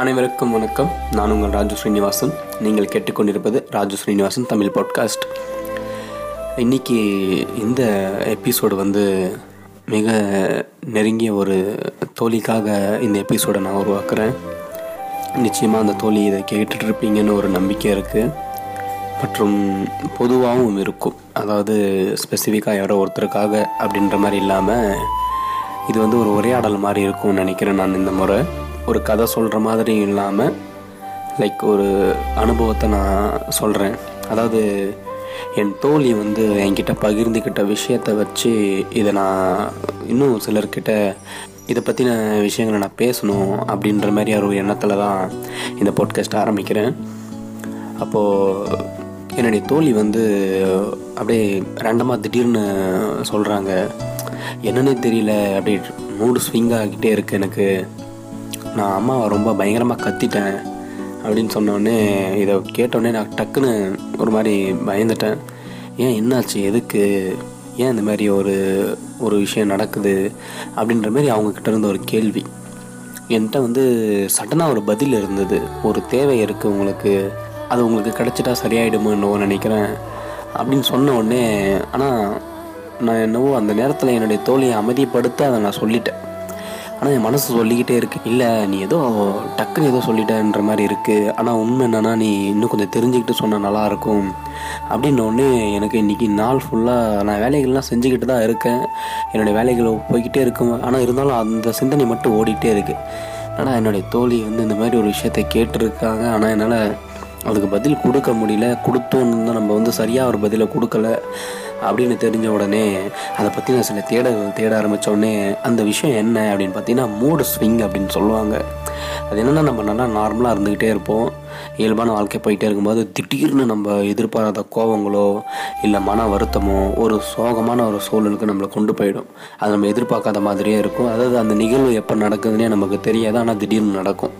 அனைவருக்கும் வணக்கம். நான் உங்கள் ராஜு ஸ்ரீனிவாசன். நீங்கள் கேட்டுக்கொண்டிருப்பது ராஜு ஸ்ரீனிவாசன் தமிழ் பாட்காஸ்ட் இன்னைக்கு இந்த எபிசோடு வந்து மிக நெருங்கிய ஒரு தோழிக்காக இந்த எபிசோடை நான் உருவாக்குறேன். நிச்சயமாக அந்த தோழி இதை கேட்டுட்டு இருப்பீங்கன்னு ஒரு நம்பிக்கை இருக்குது மற்றும் பொதுவாகவும் இருக்கும். அதாவது ஸ்பெசிஃபிக்காக யாரோ ஒருத்தருக்காக அப்படின்ற மாதிரி இல்லாமல் இது வந்து ஒரு உரையாடல் மாதிரி இருக்கும்னு நினைக்கிறேன் நான் இந்த முறை. ஒரு கதை சொல்கிற மாதிரி இல்லாமல் லைக் ஒரு அனுபவத்தை நான் சொல்கிறேன் அதாவது என் தோழி வந்து என்கிட்ட பகிர்ந்துக்கிட்ட விஷயத்தை வச்சு இதை நான் இன்னும் சிலர்கிட்ட இதை பற்றின விஷயங்களை நான் பேசணும் அப்படின்ற மாதிரி ஒரு எண்ணத்தில் தான் இந்த பாட்காஸ்ட் ஆரம்பிக்கிறேன். அப்போது என்னுடைய தோழி வந்து அப்படியே ரெண்டமாக திடீர்னு சொல்கிறாங்க என்னன்னே தெரியல அப்படியே மூடு ஸ்விங் ஆகிட்டே இருக்குது எனக்கு. நான் அம்மாவை ரொம்ப பயங்கரமாக கத்திட்டேன் அப்படின்னு சொன்னோடனே இதை கேட்டோடனே நான் டக்குன்னு ஒரு மாதிரி பயந்துட்டேன். ஏன் என்னாச்சு எதுக்கு ஏன் இந்த மாதிரி ஒரு ஒரு விஷயம் நடக்குது அப்படின்ற மாதிரி அவங்கக்கிட்ட இருந்த ஒரு கேள்வி. என்கிட்ட வந்து சடனாக ஒரு பதில் இருந்தது. ஒரு தேவை இருக்குது உங்களுக்கு அது உங்களுக்கு கிடச்சிட்டா சரியாயிடுமோன்னு நினைக்கிறேன் அப்படின்னு சொன்ன உடனே ஆனால் நான் என்னவோ அந்த நேரத்தில் என்னுடைய தோழியை அமைதிப்படுத்த அதை நான் சொல்லிட்டேன். ஆனால் என் மனசு சொல்லிக்கிட்டே இருக்கு. இல்லை நீ ஏதோ டக்குன்னு ஏதோ சொல்லிட்டேன்ற மாதிரி இருக்குது ஆனால் உண்மை என்னன்னா நீ இன்னும் கொஞ்சம் தெரிஞ்சுக்கிட்டு சொன்னால் நல்லாயிருக்கும் அப்படின்னோடனே எனக்கு இன்றைக்கி நாள் ஃபுல்லாக நான் வேலைகள்லாம் செஞ்சுக்கிட்டு தான் இருக்கேன். என்னுடைய வேலைகள் போய்கிட்டே இருக்கும். ஆனால் இருந்தாலும் அந்த சிந்தனை மட்டும் ஓடிக்கிட்டே இருக்குது ஆனால் என்னுடைய தோழி வந்து இந்த மாதிரி ஒரு விஷயத்தை கேட்டிருக்காங்க. ஆனால் என்னால் அதுக்கு பதில் கொடுக்க முடியல. கொடுத்தோன்னு தான் நம்ம வந்து சரியாக ஒரு பதிலை கொடுக்கல. அப்படின்னு தெரிஞ்ச உடனே அதை பற்றி நான் சில தேடல்கள் தேட ஆரம்பித்த உடனே அந்த விஷயம் என்ன அப்படின்னு பார்த்தீங்கன்னா மூடு ஸ்விங் அப்படின்னு சொல்லுவாங்க. அது என்னென்னா நம்ம நல்லா நார்மலாக இருந்துக்கிட்டே இருப்போம். இயல்பான வாழ்க்கை போயிட்டே இருக்கும்போது திடீர்னு நம்ம எதிர்பாராத கோபங்களோ இல்லை மன வருத்தமோ ஒரு சோகமான ஒரு சூழலுக்கு நம்மளை கொண்டு போயிடும். அது நம்ம எதிர்பார்க்காத மாதிரியே இருக்கும். அதாவது அந்த நிகழ்வு எப்போ நடக்குதுன்னே நமக்கு தெரியாது. ஆனால் திடீர்னு நடக்கும்.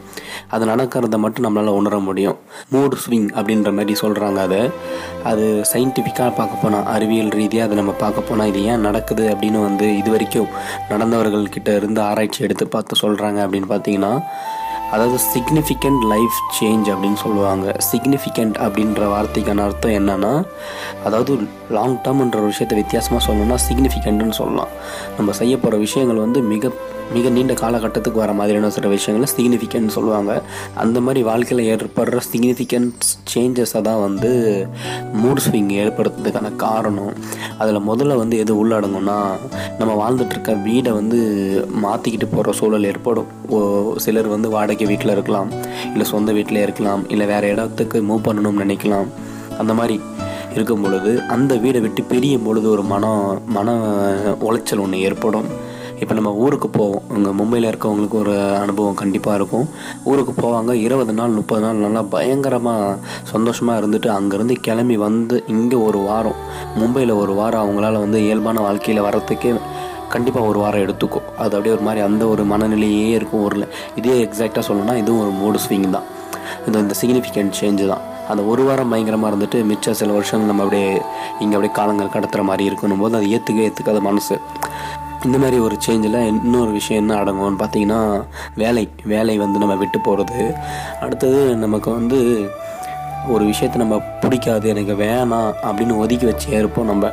அது நடக்கிறத மட்டும் நம்மளால் உணர முடியும். மூடு ஸ்விங் அப்படின்ற மாதிரி சொல்கிறாங்க அதை. அது சயின்டிஃபிக்காக பார்க்க போனால் அறிவியல் ரீதியாக அதை நம்ம பார்க்க போனால் இது ஏன் நடக்குது அப்படின்னு வந்து இது வரைக்கும் நடந்தவர்கள்கிட்ட இருந்து ஆராய்ச்சி எடுத்து பார்த்து சொல்கிறாங்க அப்படின்னு பார்த்தீங்கன்னா அதாவது சிக்னிஃபிகண்ட் லைஃப் சேஞ்ச் அப்படின்னு சொல்லுவாங்க. சிக்னிஃபிகண்ட் அப்படின்ற வார்த்தைக்கான அர்த்தம் என்னன்னா அதாவது லாங் டேர்ம்ன்ற ஒரு விஷயத்தை வித்தியாசமாக சொல்லணும்னா சிக்னிஃபிகண்ட்னு சொல்லலாம். நம்ம செய்ய போகிற விஷயங்கள் வந்து மிக மிக நீண்ட காலகட்டத்துக்கு வர மாதிரியான சில விஷயங்களை சிக்னிஃபிகன்ட் சொல்லுவாங்க. அந்த மாதிரி வாழ்க்கையில் ஏற்படுற சிக்னிஃபிகன்ஸ் சேஞ்சஸை தான் வந்து மூட் ஸ்விங் ஏற்படுத்துறதுக்கான காரணம். அதில் முதல்ல வந்து எது உள்ளடங்கும்னா நம்ம வாழ்ந்துட்டுருக்க வீடை வந்து மாற்றிக்கிட்டு போகிற சூழல் ஏற்படும். ஓ- சிலர் வந்து வாடகை வீட்டில் இருக்கலாம் இல்லை சொந்த வீட்டில் இருக்கலாம் இல்லை வேறு இடத்துக்கு மூவ் பண்ணணும்னு நினைக்கலாம். அந்த மாதிரி இருக்கும் பொழுது அந்த வீடை விட்டு பிரியும் பொழுது ஒரு மனம் மன உளைச்சல் ஒன்று ஏற்படும். இப்போ நம்ம ஊருக்கு போவோம். அங்கே மும்பையில் இருக்கவங்களுக்கு ஒரு அனுபவம் கண்டிப்பாக இருக்கும். ஊருக்கு போவாங்க. இருபது நாள் முப்பது நாள் நல்லா பயங்கரமாக சந்தோஷமாக இருந்துட்டு அங்கேருந்து கிளம்பி வந்து இங்கே ஒரு வாரம். மும்பையில் ஒரு வாரம் அவங்களால வந்து இயல்பான வாழ்க்கையில் வரத்துக்கே கண்டிப்பாக ஒரு வாரம் எடுத்துக்கும். அது அப்படியே ஒரு மாதிரி அந்த ஒரு மனநிலையே இருக்கும் ஊரில். இதே எக்ஸாக்டாக சொல்லணும்னா இதுவும் ஒரு மூடு ஸ்விங் தான். இது இந்த சிக்னிஃபிகண்ட் சேஞ்சு தான். அந்த ஒரு வாரம் பயங்கரமாக இருந்துட்டு மிச்ச சில வருஷங்கள் நம்ம அப்படியே இங்கே அப்படியே காலங்கள் கடத்துகிற மாதிரி இருக்கணும் போது அது ஏற்றுக்க ஏற்றுக்காத மனசு. இந்த மாதிரி ஒரு சேஞ்சில் இன்னொரு விஷயம் என்ன அடங்கும்னு பார்த்தீங்கன்னா வேலை. வேலை வந்து நம்ம விட்டு போகிறது அடுத்தது நமக்கு வந்து ஒரு விஷயத்தை நம்ம பிடிக்காது எனக்கு வேணாம் அப்படின்னு ஒதுக்கி வச்சே இருப்போம் நம்ம.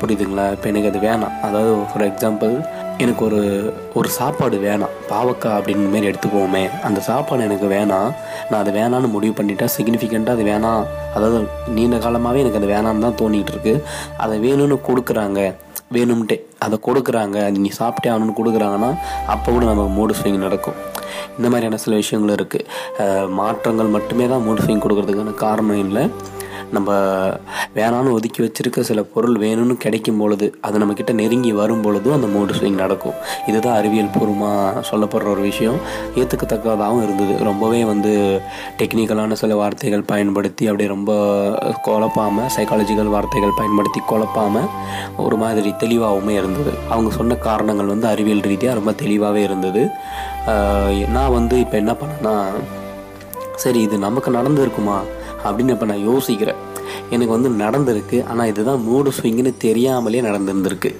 புரியுதுங்களா? இப்போ எனக்கு அது வேணாம். அதாவது ஃபார் எக்ஸாம்பிள் எனக்கு ஒரு ஒரு சாப்பாடு வேணாம். பாவக்காய் அப்படின்னு மாரி எடுத்துக்குவோமே. அந்த சாப்பாடு எனக்கு வேணாம். நான் அது வேணான்னு முடிவு பண்ணிட்டேன் சிக்னிஃபிகண்ட்டாக அது வேணாம். அதாவது நீண்ட காலமாகவே எனக்கு அது வேணாம்னு தான் தோணிகிட்டு இருக்குது அதை வேணும்னு கொடுக்குறாங்க. வேணும்ட்டே. அதை கொடுக்குறாங்க அது நீ சாப்பிட்டே ஆகணும்னு கொடுக்குறாங்கன்னா அப்போ கூட நமக்கு மூடு ஸ்விங் நடக்கும். இந்த மாதிரியான சில விஷயங்கள் இருக்குது மாற்றங்கள் மட்டுமே தான் மூடு ஸ்விங் கொடுக்குறதுக்கான காரணம் இல்லை. நம்ம வேணான்னு ஒதுக்கி வச்சிருக்க சில பொருள் வேணும்னு கிடைக்கும் பொழுது அது நம்மக்கிட்ட நெருங்கி வரும் பொழுதும் அந்த மூடு ஸ்விங் நடக்கும். இதுதான் அறிவியல் பூர்வமாக சொல்லப்படுற ஒரு விஷயம். ஏற்றுக்கத்தக்கதாகவும் இருந்தது. ரொம்பவே வந்து டெக்னிக்கலான சில வார்த்தைகள் பயன்படுத்தி அப்படியே ரொம்ப குழப்பாமல் சைக்காலஜிக்கல் வார்த்தைகள் பயன்படுத்தி குழப்பாமல் ஒரு மாதிரி தெளிவாகவுமே இருந்தது. அவங்க சொன்ன காரணங்கள் வந்து அறிவியல் ரீதியாக ரொம்ப தெளிவாகவே இருந்தது. நான் வந்து இப்போ என்ன பண்ணேன்னா சரி இது நமக்கு நடந்திருக்குமா? அப்படின்னு இப்போ நான் யோசிக்கிறேன். எனக்கு வந்து நடந்திருக்கு. ஆனால் இதுதான் மூடு ஸ்விங்குன்னு தெரியாமலே நடந்திருந்திருக்கு.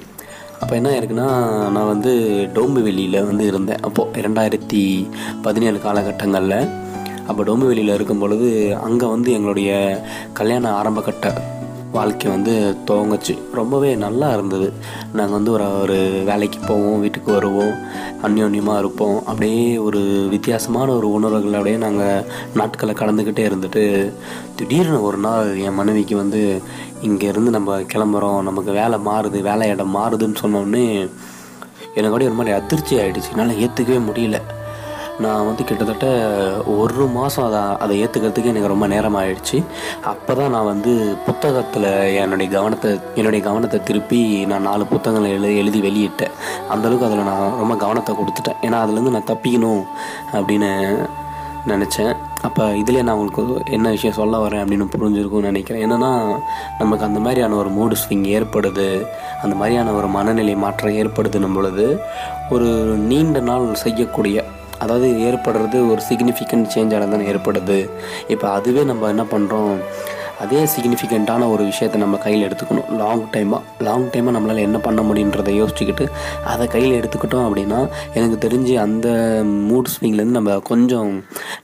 அப்போ என்ன இருக்குன்னா நான் வந்து டோம்புவெளியில் வந்து இருந்தேன். அப்போது இரண்டாயிரத்தி பதினேழு காலகட்டங்களில் அப்போ டோம்புவெளியில் இருக்கும் பொழுது அங்கே வந்து எங்களுடைய கல்யாண ஆரம்பகட்ட வாழ்க்கை வந்து துவங்குச்சு. ரொம்பவே நல்லா இருந்தது. நாங்கள் வந்து ஒரு ஒரு வேலைக்கு போவோம் வீட்டுக்கு வருவோம் அந்யோன்யமாக இருப்போம். அப்படியே ஒரு வித்தியாசமான ஒரு உணர்வுகள் அப்படியே நாங்கள் நாட்களை கடந்துக்கிட்டே இருந்துட்டு திடீர்னு ஒரு நாள் என் மனைவிக்கு வந்து இங்கேருந்து நம்ம கிளம்புறோம். நமக்கு வேலை மாறுது வேலை இடம் மாறுதுன்னு சொன்னோடனே எனக்கு அப்படியே ஒரு மாதிரி அதிர்ச்சி ஆகிடுச்சு என்னால் ஏற்றுக்கவே முடியல. நான் வந்து கிட்டத்தட்ட ஒரு மாதம் அதை அதை ஏற்றுக்கிறதுக்கு எனக்கு ரொம்ப நேரம் ஆயிடுச்சு அப்போ தான் நான் வந்து புத்தகத்தில் என்னுடைய கவனத்தை என்னுடைய கவனத்தை திருப்பி நான் நாலு புத்தகங்களை எழுதி எழுதி வெளியிட்டேன். அந்தளவுக்கு அதில் நான் ரொம்ப கவனத்தை கொடுத்துட்டேன். ஏன்னா அதுலேருந்து நான் தப்பிக்கணும் அப்படின்னு நினச்சேன். அப்போ இதிலே நான் உங்களுக்கு என்ன விஷயம் சொல்ல வரேன் அப்படின்னு புரிஞ்சிருக்கும்னு நினைக்கிறேன். என்னென்னா நமக்கு அந்த மாதிரியான ஒரு மூடு ஸ்விங் ஏற்படுது. அந்த மாதிரியான ஒரு மனநிலை மாற்றம் ஏற்படுதுன்னும் பொழுது ஒரு நீண்ட நாள் செய்யக்கூடிய அதாவது ஏற்படுறது ஒரு சிக்னிஃபிகண்ட் சேஞ்சாக தானே ஏற்படுது. இப்போ அதுவே நம்ம என்ன பண்ணுறோம் அதே சிக்னிஃபிகண்ட்டான ஒரு விஷயத்தை நம்ம கையில் எடுத்துக்கணும். லாங் டைமாக லாங் டைமாக நம்மளால் என்ன பண்ண முடியுன்றதை யோசிச்சுக்கிட்டு அதை கையில் எடுத்துக்கிட்டோம் அப்படின்னா எனக்கு தெரிஞ்சு அந்த மூட் ஸ்விங்லேருந்து நம்ம கொஞ்சம்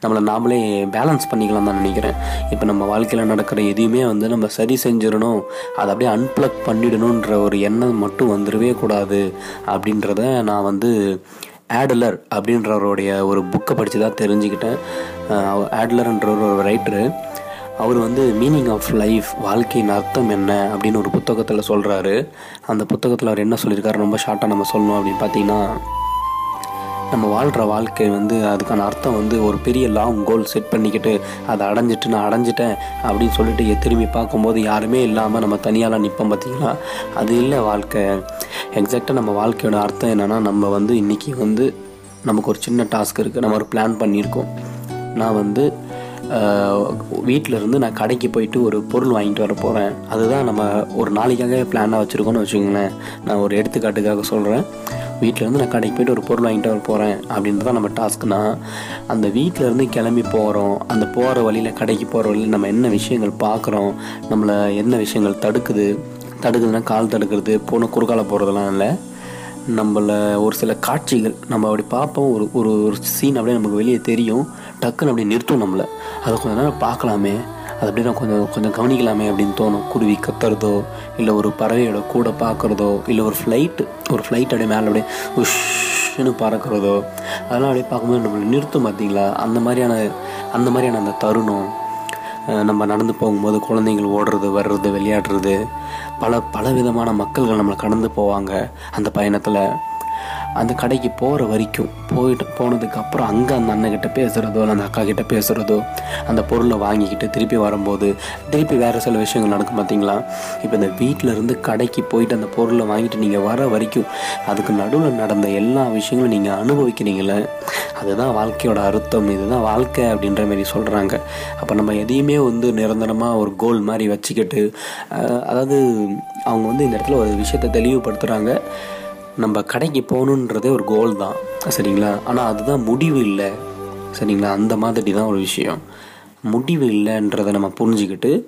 நம்மளை நாமளே பேலன்ஸ் பண்ணிக்கலாம் தான் நினைக்கிறேன். இப்போ நம்ம வாழ்க்கையில் நடக்கிற எதையுமே வந்து நம்ம சரி செஞ்சிடணும் அதை அப்படியே அன்பிளக் பண்ணிடணுன்ற ஒரு எண்ணம் மட்டும் வந்துடவே கூடாது அப்படின்றத நான் வந்து ஆடலர் அப்படின்றவருடைய ஒரு புக்கை படித்து தான் தெரிஞ்சுக்கிட்டேன். ஆடலர்ன்ற ஒரு ரைட்டரு அவர் வந்து மீனிங் ஆஃப் லைஃப் வாழ்க்கையின் அர்த்தம் என்ன? அப்படின்னு ஒரு புத்தகத்தில் சொல்கிறாரு அந்த புத்தகத்தில் அவர் என்ன சொல்லியிருக்காரு? ரொம்ப ஷார்ட்டாக நம்ம சொல்லணும் அப்படின்னு பார்த்தீங்கன்னா நம்ம வாழ்கிற வாழ்க்கை வந்து அதுக்கான அர்த்தம் வந்து ஒரு பெரிய லாங் கோல் செட் பண்ணிக்கிட்டு அதை அடைஞ்சிட்டு நான் அடைஞ்சிட்டேன் அப்படின்னு சொல்லிட்டு திரும்பி பார்க்கும்போது யாருமே இல்லாமல் நம்ம தனியாலாம் நிற்போம் பார்த்தீங்களா அது இல்லை வாழ்க்கை. எக்ஸாக்டாக நம்ம வாழ்க்கையோட அர்த்தம் என்னென்னா நம்ம வந்து இன்றைக்கி வந்து நமக்கு ஒரு சின்ன டாஸ்க் இருக்குது நம்ம ஒரு பிளான் பண்ணியிருக்கோம். நான் வந்து வீட்டில் இருந்து நான் கடைக்கு போயிட்டு ஒரு பொருள் வாங்கிட்டு வர போகிறேன் அதுதான் நம்ம ஒரு நாளைக்காக பிளானாக வச்சுருக்கோன்னு வச்சுக்கோங்களேன். நான் ஒரு எடுத்துக்காட்டுக்காக சொல்கிறேன் வீட்டிலேருந்து நான் கடைக்கு போயிட்டு ஒரு பொருள் வாங்கிட்டு வர போகிறேன் அப்படின்றது தான் நம்ம டாஸ்க்னா அந்த வீட்டிலேருந்து கிளம்பி போகிறோம் அந்த போகிற வழியில் கடைக்கு போகிற வழியில் நம்ம என்ன விஷயங்கள் பார்க்குறோம்? நம்மளை என்ன விஷயங்கள் தடுக்குது? தடுக்குதுன்னா கால் தடுக்கிறது போன குறுக்கால போகிறதெல்லாம் இல்லை. நம்மளை ஒரு சில காட்சிகள் நம்ம அப்படி பார்ப்போம் ஒரு ஒரு ஒரு சீன் அப்படியே நமக்கு வெளியே தெரியும். டக்குன்னு அப்படியே நிறுத்தும் நம்மளை. அதை கொஞ்ச நேரம் பார்க்கலாமே. அது அப்படியே நான் கொஞ்சம் கொஞ்சம் கவனிக்கலாமே அப்படின்னு தோணும். குருவி கத்துறதோ இல்லை ஒரு பறவையோட கூட பார்க்குறதோ இல்லை ஒரு ஃப்ளைட்டு ஒரு ஃப்ளைட் அப்படியே மேலே அப்படியே உஷ்ன்னு பறக்கிறதோ அதெல்லாம் அப்படியே பார்க்கும்போது நம்மளை நிறுத்தும் பார்த்தீங்களா அந்த மாதிரியான அந்த மாதிரியான அந்த தருணம். நம்ம நடந்து போகும்போது குழந்தைங்கள் ஓடுறது வர்றது விளையாடுறது பல பல விதமான மக்கள்கள் நம்மளை கடந்து போவாங்க. அந்த பயணத்தில் அந்த கடைக்கு போகிற வரைக்கும் போயிட்டு போனதுக்கப்புறம் அங்கே அந்த அண்ணன்கிட்ட பேசுகிறதோ இல்லை அந்த அக்கா கிட்ட பேசுகிறதோ அந்த பொருளை வாங்கிக்கிட்டு திருப்பி வரும்போது திருப்பி வேறு சில விஷயங்கள் நடக்கும் பார்த்தீங்களா இப்போ இந்த வீட்டில் இருந்து கடைக்கு போயிட்டு அந்த பொருளை வாங்கிட்டு நீங்கள் வர வரைக்கும் அதுக்கு நடுவில் நடந்த எல்லா விஷயங்களும் நீங்கள் அனுபவிக்கிறீங்களே அதுதான் வாழ்க்கையோட அர்த்தம் இதுதான் வாழ்க்கை அப்படின்ற மாதிரி சொல்கிறாங்க அப்போ நம்ம எதையுமே வந்து நிரந்தரமாக ஒரு கோல் மாதிரி வச்சுக்கிட்டு அதாவது அவங்க வந்து இந்த இடத்துல ஒரு விஷயத்தை தெளிவுபடுத்துகிறாங்க நம்ம கடைக்கு போகணுன்றதே ஒரு கோல் தான் சரிங்களா? ஆனால் அதுதான் முடிவு இல்லை சரிங்களா? அந்த மாதிரி தான் ஒரு விஷயம். முடிவு இல்லைன்றதை நம்ம புரிஞ்சுக்கிட்டு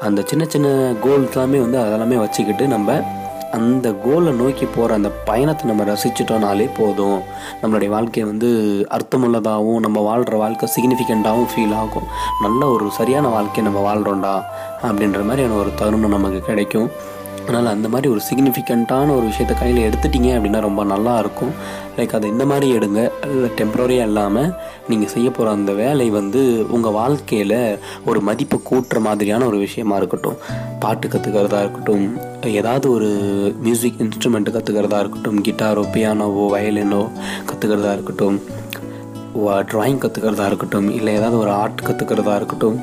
அந்த சின்ன சின்ன கோல்ஸ் எல்லாமே வந்து அதெல்லாமே வச்சுக்கிட்டு நம்ம அந்த கோலை நோக்கி போகிற அந்த பயணத்தை நம்ம ரசிச்சிட்டோம்னாலே போதும். நம்மளுடைய வாழ்க்கையை வந்து அர்த்தமுள்ளதாகவும் நம்ம வாழ்கிற வாழ்க்கை சிக்னிஃபிகண்ட்டாகவும் ஃபீல் ஆகும். நல்ல ஒரு சரியான வாழ்க்கையை நம்ம வாழ்கிறோண்டா அப்படின்ற மாதிரியான ஒரு தருணம் நமக்கு கிடைக்கும். அதனால் அந்த மாதிரி ஒரு சிக்னிஃபிகண்ட்டான ஒரு விஷயத்த கையில் எடுத்துட்டீங்க அப்படின்னா ரொம்ப நல்லா இருக்கும் லைக் அதை இந்த மாதிரி எடுங்க. டெம்ப்ரரியாக இல்லாமல் நீங்கள் செய்ய போகிற அந்த வேலை வந்து உங்கள் வாழ்க்கையில் ஒரு மதிப்பு கூட்டுற மாதிரியான ஒரு விஷயமா இருக்கட்டும். பாட்டு கற்றுக்கிறதா இருக்கட்டும். ஏதாவது ஒரு மியூசிக் இன்ஸ்ட்ருமெண்ட்டு கற்றுக்கிறதா இருக்கட்டும். கிட்டாரோ பியானோவோ வயலினோ கற்றுக்கிறதா இருக்கட்டும். ட்ராயிங் கற்றுக்கிறதா இருக்கட்டும். இல்லை ஏதாவது ஒரு ஆர்ட் கற்றுக்கிறதா இருக்கட்டும்.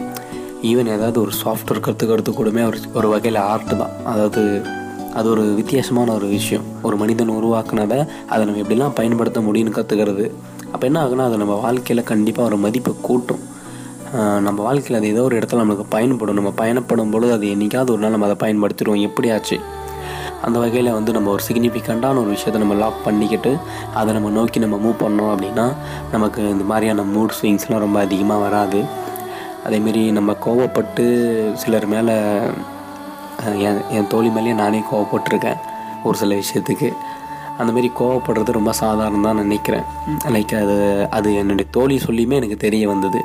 ஈவன் ஏதாவது ஒரு சாஃப்ட்வேர் கற்றுக்கிறது கூடமே ஒரு ஒரு வகையில் ஆர்ட் தான். அதாவது அது ஒரு வித்தியாசமான ஒரு விஷயம். ஒரு மனிதன் உருவாக்குனதை அதை நம்ம எப்படிலாம் பயன்படுத்த முடியும்னு கற்றுக்கிறது அப்போ என்ன ஆகுனா அது நம்ம வாழ்க்கையில் கண்டிப்பாக ஒரு மதிப்பை கூட்டும். நம்ம வாழ்க்கையில் அது ஏதோ ஒரு இடத்துல நம்மளுக்கு பயன்படும். நம்ம பயணப்படும் பொழுது அது என்றைக்காவது ஒரு நாள் நம்ம அதை பயன்படுத்திடுவோம். எப்படியாச்சு. அந்த வகையில் வந்து நம்ம ஒரு சிக்னிஃபிகண்ட்டான ஒரு விஷயத்தை நம்ம லாக் பண்ணிக்கிட்டு அதை நம்ம நோக்கி நம்ம மூவ் பண்ணோம் அப்படின்னா நமக்கு இந்த மாதிரியான மூட் ஸ்விங்ஸ்லாம் ரொம்ப அதிகமாக வராது. அதேமாரி நம்ம கோவப்பட்டு சிலர் மேலே என் என் தோழி மேலேயே நானே கோவப்பட்டிருக்கேன் ஒரு சில விஷயத்துக்கு. அந்தமாரி கோவப்படுறது ரொம்ப சாதாரணம் தான் நினைக்கிறேன். லைக் அது அது என்னுடைய தோழி சொல்லியுமே எனக்கு தெரிய வந்தது.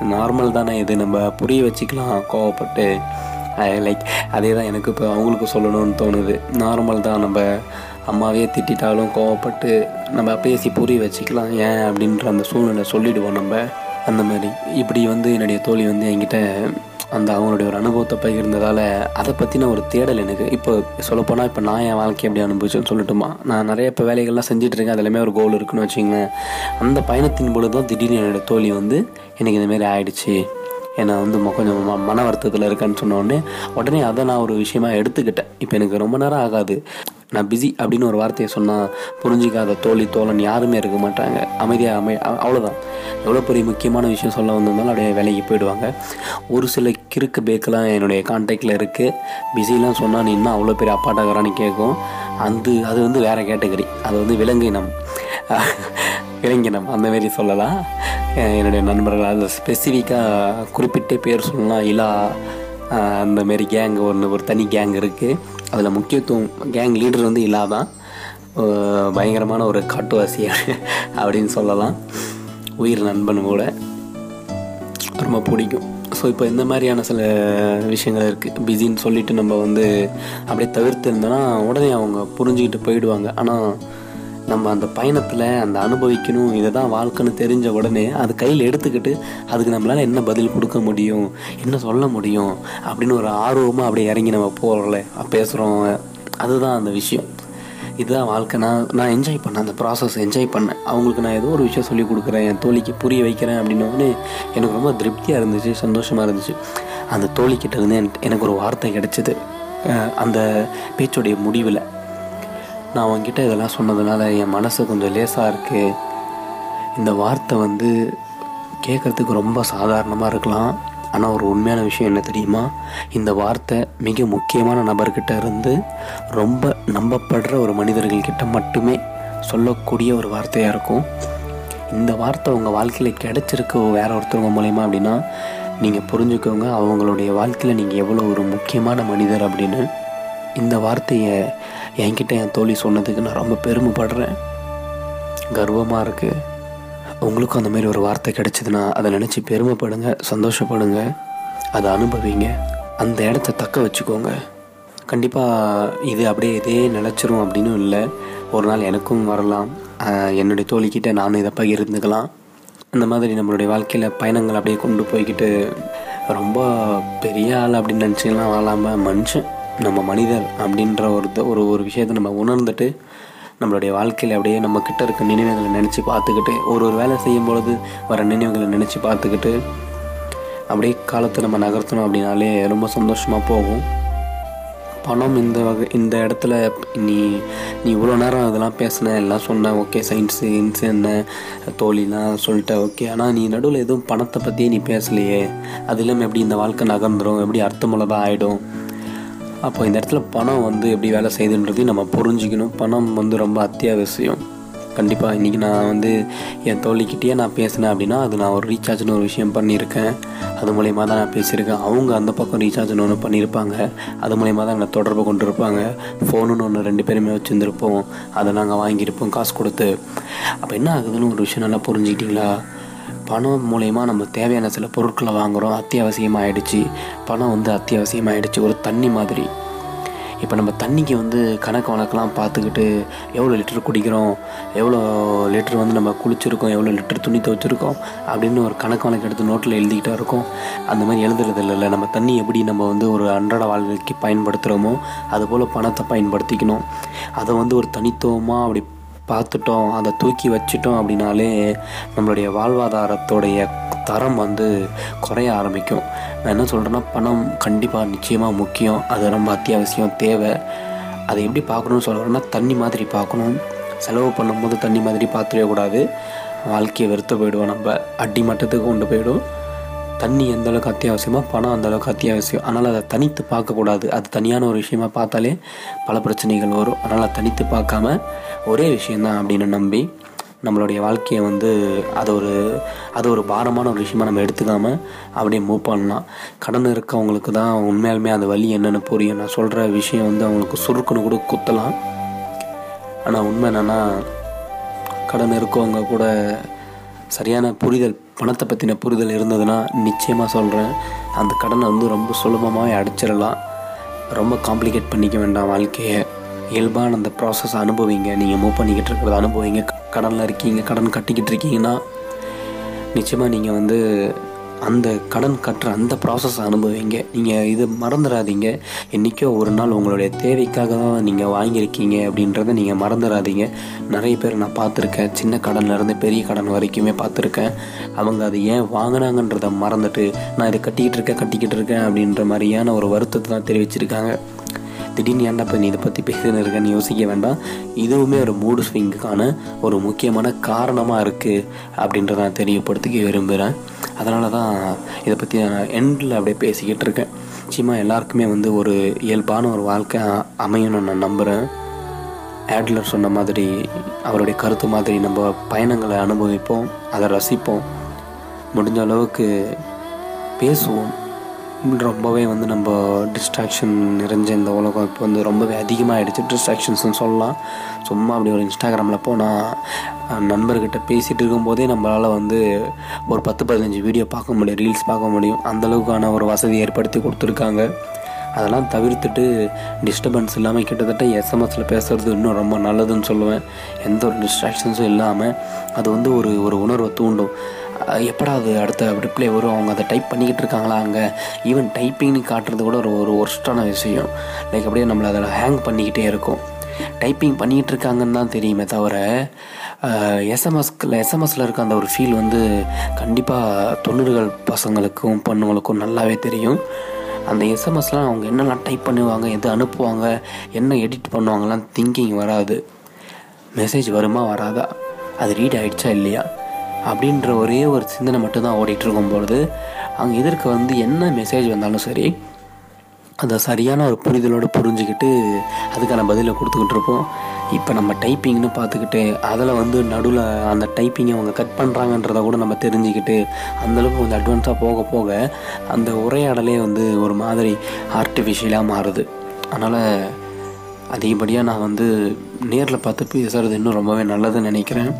நார்மல் தானே இது நம்ம புரிய வச்சுக்கலாம் கோவப்பட்டு. லைக் அதே தான் எனக்கு இப்போ அவங்களுக்கு சொல்லணும்னு தோணுது. நார்மல் தான் நம்ம அம்மாவே திட்டாலும் கோவப்பட்டு நம்ம பேசி புரிய வச்சுக்கலாம். ஏன்? அப்படின்ற அந்த சூழ்நிலை சொல்லிவிடுவோம் நம்ம. அந்த மாதிரி. இப்படி வந்து என்னுடைய தோழி வந்து என்கிட்ட அந்த அவங்களுடைய ஒரு அனுபவத்தை பகிர்ந்ததால் அதை பற்றின ஒரு தேடல் எனக்கு. இப்போ சொல்லப்போனால் இப்போ நான் என் வாழ்க்கை எப்படி அனுபவிச்சேன்னு சொல்லட்டுமா? நான் நிறைய இப்போ வேலைகள்லாம் செஞ்சிட்ருக்கேன் அதுலேயுமே ஒரு கோல் இருக்குன்னு வச்சுங்களேன் அந்த பயணத்தின் பொழுது தான் திடீர்னு என்னுடைய தோழி வந்து எனக்கு இந்தமாரி ஆயிடுச்சு. ஏன்னா வந்து கொஞ்சம் ம- மன வருத்தத்தில் இருக்கேன்னு சொன்னோடனே உடனே உடனே அதை நான் ஒரு விஷயமா எடுத்துக்கிட்டேன். இப்போ எனக்கு ரொம்ப நேரம் ஆகாது. நான் பிஸி அப்படின்னு ஒரு வார்த்தையை சொன்னால் புரிஞ்சிக்காத தோழி தோழன் யாருமே இருக்க மாட்டாங்க. அமைதியாக அமை அவ்வளோதான் எவ்வளோ பெரிய முக்கியமான விஷயம் சொல்ல வந்திருந்தாலும் அப்படியே வேலைக்கு போயிடுவாங்க. ஒரு சில கிறுக்கு பேக்கெலாம் என்னுடைய கான்டாக்டில் இருக்குது பிஸிலாம் சொன்னால் நீ இன்னும் அவ்வளோ பெரிய அப்பாட்டாகிறான்னு கேட்கும். அந்த அது வந்து வேறு கேட்டகரி அது வந்து விலங்கினம். விலங்கினம் அந்த மாரி சொல்லலாம். என்னுடைய நண்பர்கள் அதில் ஸ்பெசிஃபிக்காக குறிப்பிட்ட பேர் சொல்லலாம் இலா அந்தமாரி கேங் ஒன்று ஒரு தனி கேங் இருக்குது அதில் முக்கியத்துவம் கேங் லீடர் வந்து இலா தான் பயங்கரமான ஒரு காட்டுவாசி அப்படின்னு சொல்லலாம். உயிர் நண்பன் கூட ரொம்ப பிடிக்கும். ஸோ இப்போ இந்த மாதிரியான சில விஷயங்கள் இருக்குது பிஸின்னு சொல்லிட்டு நம்ம வந்து அப்படியே தவிர்த்து இருந்தோன்னா உடனே அவங்க புரிஞ்சுக்கிட்டு போயிடுவாங்க. ஆனால் நம்ம அந்த பயணத்தில் அந்த அனுபவிக்கணும் இதை தான் வாழ்க்கைன்னு தெரிஞ்ச உடனே அது கையில் எடுத்துக்கிட்டு அதுக்கு நம்மளால் என்ன பதில் கொடுக்க முடியும் என்ன சொல்ல முடியும் அப்படின்னு ஒரு ஆர்வமாக அப்படியே இறங்கி நம்ம போகிறோம்ல பேசுகிறோம் அதுதான் அந்த விஷயம். இதுதான் வாழ்க்கை. நான் நான் என்ஜாய் பண்ணேன். அந்த ப்ராசஸ் என்ஜாய் பண்ணேன். அவங்களுக்கு நான் ஏதோ ஒரு விஷயம் சொல்லி கொடுக்குறேன். என் தோழிக்கு புரிய வைக்கிறேன் அப்படின்னோடனே எனக்கு ரொம்ப திருப்தியாக இருந்துச்சு சந்தோஷமாக இருந்துச்சு. அந்த தோழிக்கிட்ட இருந்து எனக்கு- ஒரு வார்த்தை கிடைச்சிது. அந்த பேச்சுடைய முடிவில். நான் அவங்ககிட்ட இதெல்லாம் சொன்னதுனால என் மனசு கொஞ்சம் லேசாக இருக்குது இந்த வார்த்தை வந்து கேட்குறதுக்கு ரொம்ப சாதாரணமாக இருக்கலாம். ஆனால் ஒரு உண்மையான விஷயம் என்ன தெரியுமா? இந்த வார்த்தை மிக முக்கியமான நபர்கிட்ட இருந்து ரொம்ப நம்பப்படுற ஒரு மனிதர்கள்கிட்ட மட்டுமே சொல்லக்கூடிய ஒரு வார்த்தையாக இருக்கும். இந்த வார்த்தை உங்கள் வாழ்க்கையில் கிடச்சிருக்க வேற ஒருத்தவங்க மூலயமா அப்படின்னா நீங்கள் புரிஞ்சுக்கோங்க அவங்களுடைய வாழ்க்கையில் நீங்கள் எவ்வளோ ஒரு முக்கியமான மனிதர் அப்படின்னு. இந்த வார்த்தையை என்கிட்ட என் தோழி சொன்னதுக்கு நான் ரொம்ப பெருமைப்படுறேன். கர்வமாக இருக்குது உங்களுக்கும் அந்த மாதிரி ஒரு வார்த்தை கிடைச்சதுன்னா அதை நினச்சி பெருமைப்படுங்க சந்தோஷப்படுங்க. அதை அனுபவிங்க. அந்த இடத்த தக்க வச்சுக்கோங்க. கண்டிப்பாக இது அப்படியே இதே நிலச்சிரும் அப்படின்னு இல்லை. ஒரு நாள் எனக்கும் வரலாம். என்னுடைய தோழிக்கிட்ட நானும் இதை பகிர்ந்துக்கலாம். அந்த மாதிரி நம்மளுடைய வாழ்க்கையில் பயணங்கள் அப்படியே கொண்டு போய்கிட்டு ரொம்ப பெரிய ஆள் அப்படின்னு நினச்சிக்கலாம் வாழாமல் மனுஷன். நம்ம மனிதர் அப்படின்ற ஒரு ஒரு ஒரு விஷயத்தை நம்ம உணர்ந்துட்டு நம்மளுடைய வாழ்க்கையில் அப்படியே நம்ம கிட்ட இருக்க நினைவுகளை நினச்சி பார்த்துக்கிட்டு ஒரு ஒரு வேலை செய்யும் பொழுது வர நினைவுகளை நினச்சி பார்த்துக்கிட்டு அப்படியே காலத்தை நம்ம நகர்த்தணும் அப்படின்னாலே ரொம்ப சந்தோஷமாக போகும். பணம் இந்த வகை இந்த இடத்துல நீ நீ இவ்வளோ நேரம் அதெல்லாம் பேசின எல்லாம் சொன்ன ஓகே சயின்ஸு இன்ஸு என்ன தோழிலாம் சொல்லிட்ட ஓகே ஆனால் நீ நடுவில் எதுவும் பணத்தை பற்றியே நீ பேசலையே. அது இல்லாமல் எப்படி இந்த வாழ்க்கை நகர்ந்துடும் எப்படி அர்த்தமுள்ளதாக ஆகிடும் அப்போ இந்த இடத்துல பணம் வந்து எப்படி வேலை செய்யுதுன்றதையும் நம்ம புரிஞ்சுக்கணும். பணம் வந்து ரொம்ப அத்தியாவசியம். கண்டிப்பாக இன்றைக்கி நான் வந்து என் தோழிக்கிட்டேயே நான் பேசினேன் அப்படின்னா அது நான் ஒரு ரீசார்ஜ்னு ஒரு விஷயம் பண்ணியிருக்கேன். அது மூலயமா தான் நான் பேசியிருக்கேன். அவங்க அந்த பக்கம் ரீசார்ஜ்னு ஒன்று பண்ணியிருப்பாங்க. அது மூலயமா தான் என்னை தொடர்பு கொண்டு இருப்பாங்க ஃபோனுன்னு ஒன்று ரெண்டு பேருமே வச்சுருந்துருப்போம். அதை நாங்கள் வாங்கியிருப்போம் காசு கொடுத்து. அப்போ என்ன ஆகுதுன்னு ஒரு விஷயம் நல்லா புரிஞ்சுக்கிட்டீங்களா? பணம் மூலயமா நம்ம தேவையான சில பொருட்களை வாங்குகிறோம் அத்தியாவசியமாக ஆயிடுச்சு பணம் வந்து அத்தியாவசியமாக ஆயிடுச்சு ஒரு தண்ணி மாதிரி. இப்போ நம்ம தண்ணிக்கு வந்து கணக்கு வழக்கெலாம் பார்த்துக்கிட்டு எவ்வளோ லிட்டர் குடிக்கிறோம்? எவ்வளோ லிட்டர் வந்து நம்ம குளிச்சிருக்கோம்? எவ்வளோ லிட்டர் துணி துவைச்சிருக்கோம்? அப்படின்னு ஒரு கணக்கு வழக்கு எடுத்து நோட்டில் எழுதிக்கிட்டே இருக்கோம். அந்த மாதிரி எழுதுறது இல்லைல்ல. நம்ம தண்ணி எப்படி நம்ம வந்து ஒரு அன்றாட வாழ்க்கைக்கு பயன்படுத்துகிறோமோ அதுபோல் பணத்தை பயன்படுத்திக்கணும். அதை வந்து ஒரு தனித்துவமாக அப்படி பார்த்துட்டோம் அதை தூக்கி வச்சிட்டோம் அப்படின்னாலே நம்மளுடைய வாழ்வாதாரத்தோடைய தரம் வந்து குறைய ஆரம்பிக்கும். நான் என்ன சொல்கிறேன்னா பணம் கண்டிப்பாக நிச்சயமாக முக்கியம். அது ரொம்ப அத்தியாவசியம் தேவை. அதை எப்படி பார்க்கணும்னு சொல்கிறேன்னா தண்ணி மாதிரி பார்க்கணும். செலவு பண்ணும்போது தண்ணி மாதிரி பார்த்துடவே கூடாது. வாழ்க்கையை வெறுத்து போயிடுவோம் நம்ம. அடி மட்டத்துக்கு கொண்டு போயிடும். தண்ணி எந்த அளவுக்கு அத்தியாவசியமோ பணம் அந்த அளவுக்கு அத்தியாவசியம். அதனால் அதை தனித்து பார்க்கக்கூடாது. அது தனியான ஒரு விஷயமா பார்த்தாலே பல பிரச்சனைகள் வரும். அதனால் தனித்து பார்க்காம ஒரே விஷயந்தான் அப்படின்னு நம்பி நம்மளுடைய வாழ்க்கையை வந்து அது ஒரு அது ஒரு பாரமான ஒரு விஷயமா நம்ம எடுத்துக்காமல் அப்படியே மூவ் பண்ணலாம். கடன் இருக்கவங்களுக்கு தான் உண்மையாலுமே அந்த வழி என்னென்னு புரியும். நான் சொல்கிற விஷயம் வந்து அவங்களுக்கு சுருக்குன்னு கூட குத்தலாம். ஆனால் உண்மை என்னென்னா கடன் இருக்கவங்க கூட சரியான புரிதல் பணத்தை பற்றின புரிதல் இருந்ததுன்னா நிச்சயமாக சொல்கிறேன் அந்த கடனை வந்து ரொம்ப சுலபமாகவே அடைச்சிடலாம். ரொம்ப காம்ப்ளிகேட் பண்ணிக்க வேண்டாம் வாழ்க்கையை. இயல்பான அந்த ப்ராசஸ் அனுபவிங்க. நீங்கள் மூவ் பண்ணிக்கிட்டு இருக்கிறத அனுபவிங்க. கடனில் இருக்கீங்க கடன் கட்டிக்கிட்டு இருக்கீங்கன்னா நிச்சயமாக நீங்கள் வந்து அந்த கடன் கட்டுற அந்த ப்ராசஸ் அனுபவிங்க. நீங்கள் இது மறந்துடாதீங்க என்றைக்கோ ஒரு நாள் உங்களுடைய தேவைக்காக தான் நீங்கள் வாங்கியிருக்கீங்க அப்படின்றத நீங்கள் மறந்துடாதீங்க நிறைய பேர் நான் பார்த்துருக்கேன். சின்ன கடன்லேருந்து பெரிய கடன் வரைக்குமே பார்த்துருக்கேன். அவங்க அது ஏன் வாங்கினாங்கன்றதை மறந்துட்டு நான் இதை கட்டிக்கிட்டு இருக்கேன் கட்டிக்கிட்டு இருக்கேன் அப்படின்ற மாதிரியான ஒரு வருத்தத்தை தான் தெரிவிச்சிருக்காங்க. திடீர்னு ஏன்டா இப்போ நீ இதை பற்றி பேசின்னு இருக்கேன்னு யோசிக்க வேண்டாம். இதுவுமே ஒரு மூடு ஸ்விங்குக்கான ஒரு முக்கியமான காரணமாக இருக்குது அப்படின்றத நான் தெரியப்படுத்திக்க விரும்புகிறேன் அதனால தான் இதை பற்றி நான் எண்டில் அப்படியே பேசிக்கிட்டு இருக்கேன். நிச்சயமாக எல்லாருக்குமே வந்து ஒரு இயல்பான ஒரு வாழ்க்கை அமையணும்னு நான் நம்புகிறேன் ஆட்லர் சொன்ன மாதிரி அவருடைய கருத்து மாதிரி நம்ம பயணங்களை அனுபவிப்போம் அதை ரசிப்போம். முடிஞ்ச அளவுக்கு பேசுவோம். ரொம்பவே வந்து நம்ம டிஸ்ட்ராக்ஷன் நிறைஞ்ச இந்த உலகம் இப்போ வந்து ரொம்பவே அதிகமாகிடுச்சு டிஸ்ட்ராக்ஷன்ஸ்னு சொல்லலாம். சும்மா அப்படி ஒரு இன்ஸ்டாகிராமில் போனால் நண்பர்கிட்ட பேசிகிட்டு இருக்கும்போதே நம்மளால் வந்து ஒரு பத்து பதினஞ்சு வீடியோ பார்க்க முடியும் ரீல்ஸ் பார்க்க முடியும். அந்தளவுக்கான ஒரு வசதி ஏற்படுத்தி கொடுத்துருக்காங்க. அதெல்லாம் தவிர்த்துட்டு டிஸ்டர்பன்ஸ் இல்லாமல் கிட்டத்தட்ட எஸ்எம்எஸில் பேசுகிறது இன்னும் ரொம்ப நல்லதுன்னு சொல்லுவேன். எந்த ஒரு டிஸ்ட்ராக்ஷன்ஸும் இல்லாமல் அது வந்து ஒரு ஒரு உணர்வை தூண்டும். எப்படா அது அடுத்த ரிப்ளை வரும்? அவங்க அதை டைப் பண்ணிக்கிட்டு இருக்காங்களா அங்கே? ஈவன் டைப்பிங்னு காட்டுறது கூட ஒரு ஒரு ஒர்ஸ்டான விஷயம். லைக் அப்படியே நம்மளை அதில் ஹேங் பண்ணிக்கிட்டே இருக்கும். டைப்பிங் பண்ணிக்கிட்டு இருக்காங்கன்னு தான் தெரியுமே தவிர எஸ்எம்எஸ்கில் எஸ்எம்எஸில் இருக்க அந்த ஒரு ஃபீல் வந்து கண்டிப்பாக தொண்ணூறுகள் பசங்களுக்கும் பொண்ணுங்களுக்கும் நல்லாவே தெரியும். அந்த எஸ்எம்எஸ்லாம் அவங்க என்னெல்லாம் டைப் பண்ணுவாங்க எது அனுப்புவாங்க என்ன எடிட் பண்ணுவாங்கலாம் திங்கிங் வராது. மெசேஜ் வருமா வராதா? அது ரீட் ஆகிடுச்சா இல்லையா? அப்படின்ற ஒரே ஒரு சிந்தனை மட்டும்தான் ஓடிட்டுருக்கும் பொழுது அங்கே எதிர்க்க வந்து என்ன மெசேஜ் வந்தாலும் சரி அதை சரியான ஒரு புரிதலோடு புரிஞ்சுக்கிட்டு அதுக்கான பதிலை கொடுத்துக்கிட்டு இருப்போம் இப்போ நம்ம டைப்பிங்னு பார்த்துக்கிட்டு அதில் வந்து நடுவில் அந்த டைப்பிங்கை அவங்க கட் பண்ணுறாங்கன்றத கூட நம்ம தெரிஞ்சுக்கிட்டு அந்தளவுக்கு கொஞ்சம் அட்வான்ஸாக போக போக அந்த உரையாடலே வந்து ஒரு மாதிரி ஆர்டிஃபிஷியலாக மாறுது. அதனால் அதிகப்படியாக நான் வந்து நேரில் பார்த்து பேசுகிறது இன்னும் ரொம்பவே நல்லதுன்னு நினைக்கிறேன்.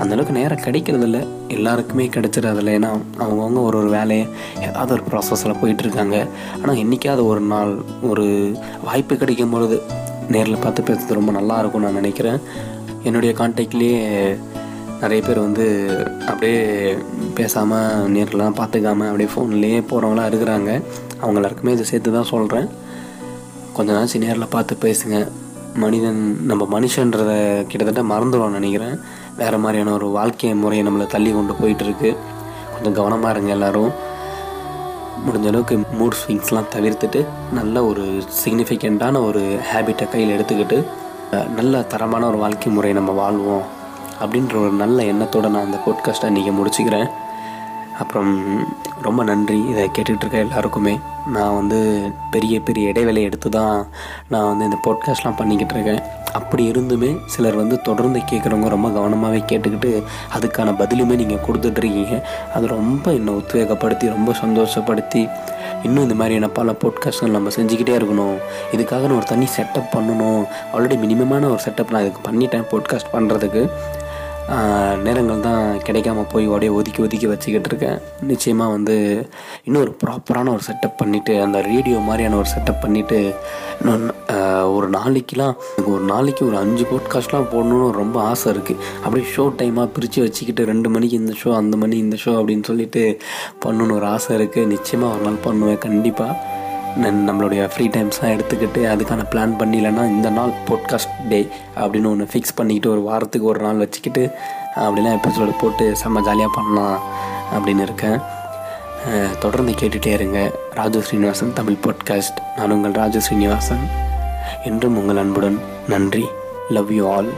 அந்தளவுக்கு நேரம் கிடைக்கிறதில்ல. எல்லாருக்குமே கிடைச்சிடாதில்ல. ஏன்னா அவங்கவுங்க ஒரு ஒரு வேலையை ஏதாவது ஒரு ப்ராசஸில் போயிட்டுருக்காங்க. ஆனால் என்றைக்காவது ஒரு நாள் ஒரு வாய்ப்பு கிடைக்கும் பொழுது நேரில் பார்த்து பேசுறது ரொம்ப நல்லா இருக்கும்னு நான் நினைக்கிறேன். என்னுடைய கான்டாக்ட்லேயே நிறைய பேர் வந்து அப்படியே பேசாமல் நேரில்லாம் பார்த்துக்காம அப்படியே ஃபோன்லேயே போகிறவங்களாம் இருக்கிறாங்க. அவங்க எல்லாருக்குமே இதை சேர்த்து தான் சொல்கிறேன் கொஞ்ச நாள் நேரில் பார்த்து பேசுங்க. மனிதன் நம்ம மனுஷன்றத கிட்டத்தட்ட மறந்துடுவோம்னு நினைக்கிறேன். வேறு மாதிரியான ஒரு வாழ்க்கை முறையை நம்மளை தள்ளி கொண்டு போயிட்டுருக்கு. கொஞ்சம் கவனமாக இருங்க எல்லோரும். முடிஞ்ச அளவுக்கு மூட் ஸ்விங்ஸ்லாம் தவிர்த்துட்டு நல்ல ஒரு சிக்னிஃபிகண்ட்டான ஒரு ஹேபிட்டை கையில் எடுத்துக்கிட்டு நல்ல தரமான ஒரு வாழ்க்கை முறையை நம்ம வாழ்வோம். அப்படின்ற ஒரு நல்ல எண்ணத்தோடு நான் இந்த போட்காஸ்ட்டை இன்றைக்கி முடிச்சுக்கிறேன். அப்புறம் ரொம்ப நன்றி. இதை கேட்டுக்கிட்டு இருக்க எல்லாருக்குமே. நான் வந்து பெரிய பெரிய இடைவேளை எடுத்து தான் நான் வந்து இந்த போட்காஸ்ட்லாம் பண்ணிக்கிட்டு இருக்கேன். அப்படி இருந்துமே சிலர் வந்து தொடர்ந்து கேட்குறவங்க ரொம்ப கவனமாகவே கேட்டுக்கிட்டு அதுக்கான பதிலுமே நீங்கள் கொடுத்துட்ருக்கீங்க. அது ரொம்ப என்னை உத்வேகப்படுத்தி ரொம்ப சந்தோஷப்படுத்தி இன்னும் இந்த மாதிரியான பல போட்காஸ்ட்கள் நம்ம செஞ்சுக்கிட்டே இருக்கணும். இதுக்காக நான் ஒரு தனி செட்டப் பண்ணணும். ஆல்ரெடி மினிமமான ஒரு செட்டப் நான் இதுக்கு பண்ணிட்டேன் போட்காஸ்ட் பண்ணுறதுக்கு நேரங்கள் தான் கிடைக்காம போய் அப்படியே ஒதுக்கி ஒதுக்கி வச்சுக்கிட்டு இருக்கேன். நிச்சயமாக வந்து இன்னும் ஒரு ப்ராப்பரான ஒரு செட்டப் பண்ணிவிட்டு அந்த ரேடியோ மாதிரியான ஒரு செட்டப் பண்ணிவிட்டு இன்னும் ஒரு நாளைக்கெலாம் எனக்கு ஒரு நாளைக்கு ஒரு அஞ்சு போட்காஸ்ட்லாம் போடணுன்னு ரொம்ப ஆசை இருக்குது அப்படியே ஷோ டைமாக பிரித்து வச்சுக்கிட்டு ரெண்டு மணிக்கு இந்த ஷோ அந்த மணி இந்த ஷோ அப்படின்னு சொல்லிட்டு பண்ணணுன்னு ஒரு ஆசை இருக்குது நிச்சயமாக ஒரு நாள் பண்ணுவேன் கண்டிப்பாக நம்மளுடைய ஃப்ரீ டைம்ஸ்லாம் எடுத்துக்கிட்டு அதுக்கான பிளான் பண்ணிடலன்னா இந்த நாள் போட்காஸ்ட் டே அப்படின்னு ஒன்று ஃபிக்ஸ் பண்ணிக்கிட்டு ஒரு வாரத்துக்கு ஒரு நாள் வச்சுக்கிட்டு அப்படிலாம் எபிசோடு போட்டு செம்ம ஜாலியாக பண்ணலாம் அப்படின்னு இருக்கேன். தொடர்ந்து கேட்டுகிட்டே இருங்க. ராஜு ஸ்ரீனிவாசன் தமிழ் பாட்காஸ்ட் நான் உங்கள் ராஜு ஸ்ரீனிவாசன். என்றும் உங்கள் அன்புடன் நன்றி. Love you all